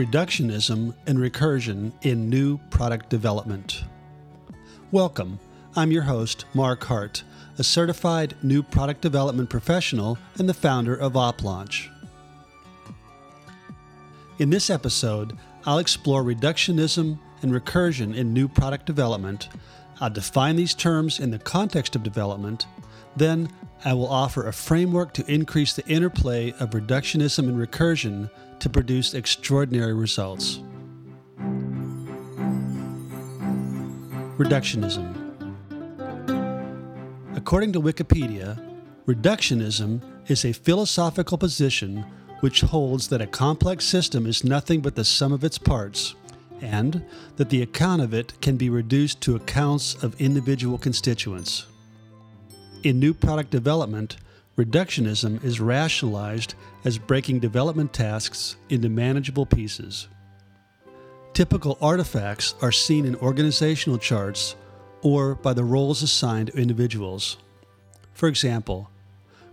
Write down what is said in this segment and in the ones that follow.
reductionism and recursion in new product development. Welcome. I'm your host, Mark Hart, a certified new product development professional and the founder of OpLaunch. In this episode, I'll explore reductionism and recursion in new product development. I'll define these terms in the context of development. Then, I will offer a framework to increase the interplay of reductionism and recursion to produce extraordinary results. Reductionism. According to Wikipedia, reductionism is a philosophical position which holds that a complex system is nothing but the sum of its parts, and that the account of it can be reduced to accounts of individual constituents. In new product development, reductionism is rationalized as breaking development tasks into manageable pieces. Typical artifacts are seen in organizational charts or by the roles assigned to individuals. For example,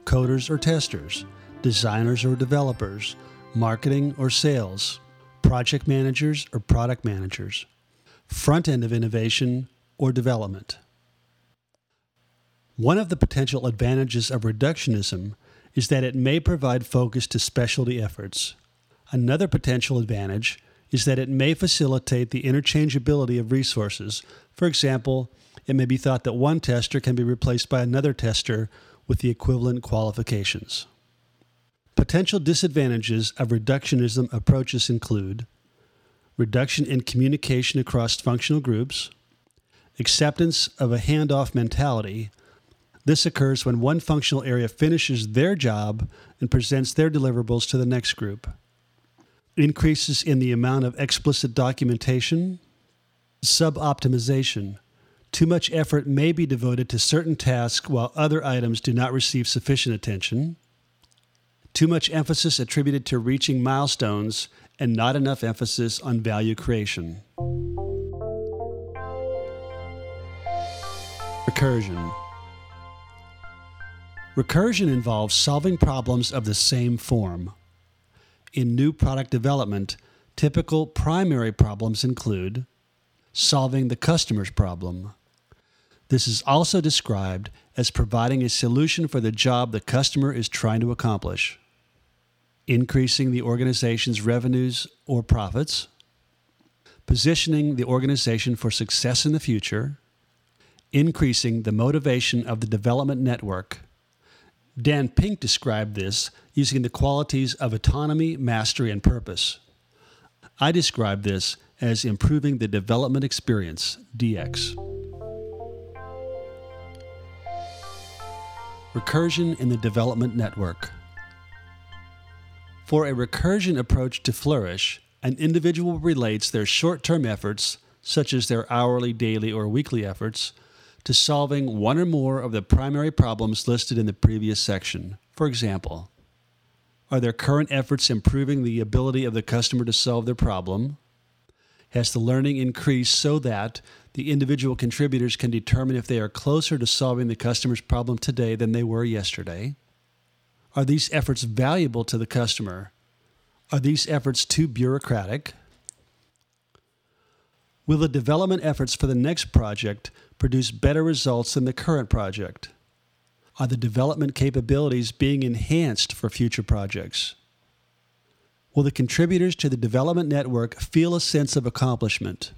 coders or testers, designers or developers, marketing or sales, project managers or product managers, front end of innovation or development. One of the potential advantages of reductionism is that it may provide focus to specialty efforts. Another potential advantage is that it may facilitate the interchangeability of resources. For example, it may be thought that one tester can be replaced by another tester with the equivalent qualifications. Potential disadvantages of reductionism approaches include reduction in communication across functional groups, acceptance of a handoff mentality this occurs when one functional area finishes their job and presents their deliverables to the next group. Increases in the amount of explicit documentation, sub-optimization. Too much effort may be devoted to certain tasks while other items do not receive sufficient attention. Too much emphasis attributed to reaching milestones and not enough emphasis on value creation. Recursion. Recursion involves solving problems of the same form. In new product development, typical primary problems include solving the customer's problem. This is also described as providing a solution for the job the customer is trying to accomplish, increasing the organization's revenues or profits, positioning the organization for success in the future, increasing the motivation of the development network, Dan Pink described this using the qualities of autonomy, mastery, and purpose. I describe this as improving the development experience, DX. Recursion in the development network. For a recursion approach to flourish, an individual relates their short term efforts, such as their hourly, daily, or weekly efforts, to solving one or more of the primary problems listed in the previous section. For example, are there current efforts improving the ability of the customer to solve their problem? Has the learning increased so that the individual contributors can determine if they are closer to solving the customer's problem today than they were yesterday? Are these efforts valuable to the customer? Are these efforts too bureaucratic? Will the development efforts for the next project produce better results than the current project? Are the development capabilities being enhanced for future projects? Will the contributors to the development network feel a sense of accomplishment?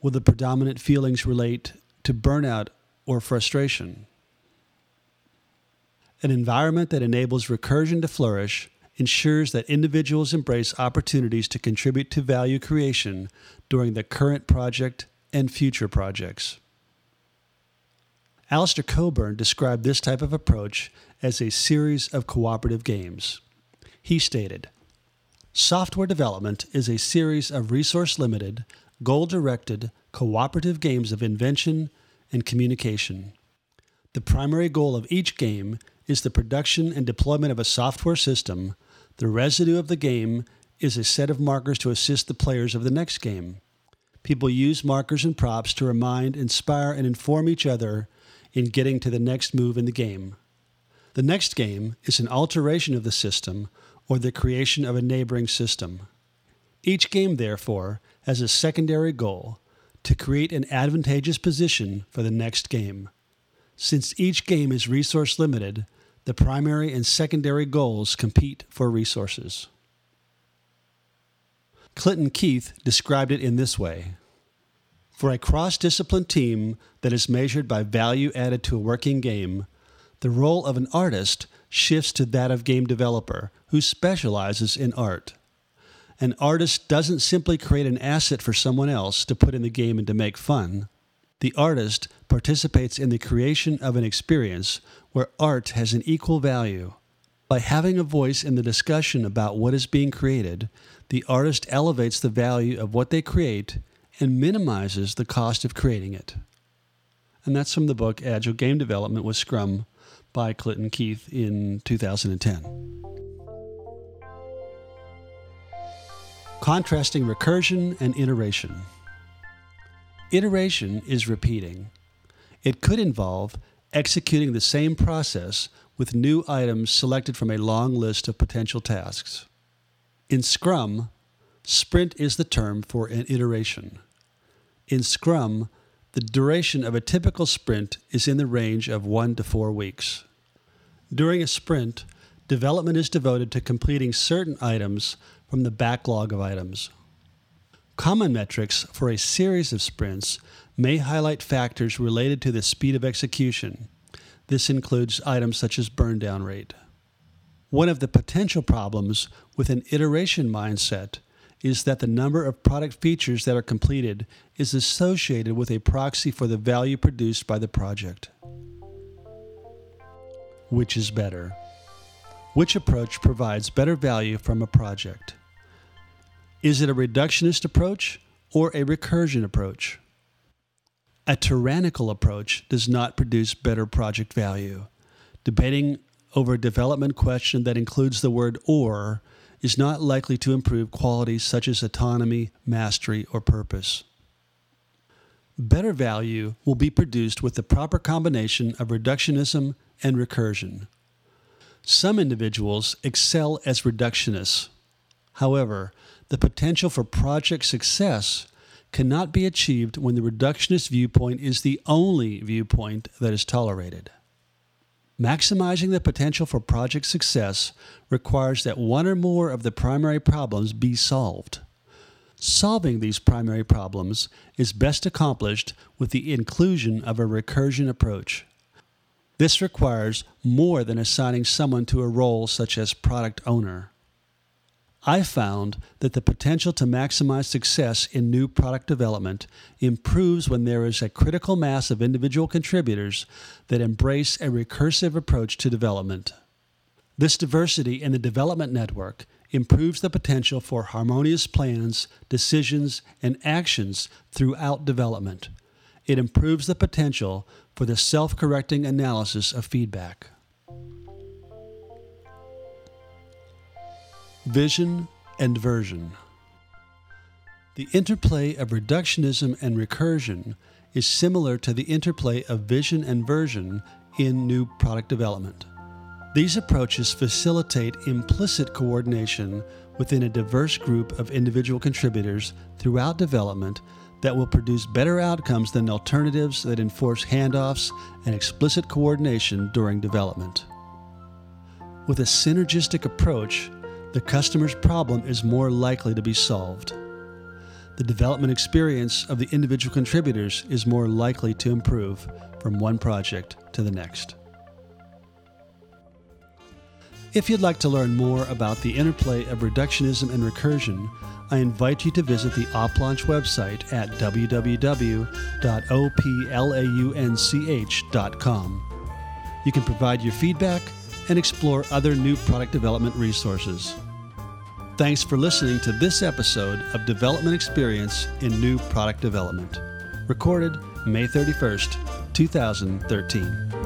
Will the predominant feelings relate to burnout or frustration? An environment that enables recursion to flourish ensures that individuals embrace opportunities to contribute to value creation during the current project and future projects. Alistair Cockburn described this type of approach as a series of cooperative games. He stated, Software development is a series of resource limited, goal directed, cooperative games of invention and communication. The primary goal of each game is the production and deployment of a software system the residue of the game is a set of markers to assist the players of the next game. People use markers and props to remind, inspire, and inform each other in getting to the next move in the game. The next game is an alteration of the system or the creation of a neighboring system. Each game, therefore, has a secondary goal to create an advantageous position for the next game. Since each game is resource limited, the primary and secondary goals compete for resources. Clinton Keith described it in this way For a cross discipline team that is measured by value added to a working game, the role of an artist shifts to that of game developer who specializes in art. An artist doesn't simply create an asset for someone else to put in the game and to make fun. The artist participates in the creation of an experience where art has an equal value. By having a voice in the discussion about what is being created, the artist elevates the value of what they create and minimizes the cost of creating it. And that's from the book Agile Game Development with Scrum by Clinton Keith in 2010. Contrasting recursion and iteration. Iteration is repeating. It could involve executing the same process with new items selected from a long list of potential tasks. In Scrum, sprint is the term for an iteration. In Scrum, the duration of a typical sprint is in the range of one to four weeks. During a sprint, development is devoted to completing certain items from the backlog of items. Common metrics for a series of sprints may highlight factors related to the speed of execution. This includes items such as burn down rate. One of the potential problems with an iteration mindset is that the number of product features that are completed is associated with a proxy for the value produced by the project. Which is better? Which approach provides better value from a project? Is it a reductionist approach or a recursion approach? A tyrannical approach does not produce better project value. Debating over a development question that includes the word or is not likely to improve qualities such as autonomy, mastery, or purpose. Better value will be produced with the proper combination of reductionism and recursion. Some individuals excel as reductionists. However, the potential for project success cannot be achieved when the reductionist viewpoint is the only viewpoint that is tolerated. Maximizing the potential for project success requires that one or more of the primary problems be solved. Solving these primary problems is best accomplished with the inclusion of a recursion approach. This requires more than assigning someone to a role such as product owner. I found that the potential to maximize success in new product development improves when there is a critical mass of individual contributors that embrace a recursive approach to development. This diversity in the development network improves the potential for harmonious plans, decisions, and actions throughout development. It improves the potential for the self correcting analysis of feedback. Vision and version. The interplay of reductionism and recursion is similar to the interplay of vision and version in new product development. These approaches facilitate implicit coordination within a diverse group of individual contributors throughout development that will produce better outcomes than alternatives that enforce handoffs and explicit coordination during development. With a synergistic approach, the customer's problem is more likely to be solved. The development experience of the individual contributors is more likely to improve from one project to the next. If you'd like to learn more about the interplay of reductionism and recursion, I invite you to visit the OpLaunch website at www.oplaunch.com. You can provide your feedback and explore other new product development resources. Thanks for listening to this episode of Development Experience in New Product Development, recorded May 31st, 2013.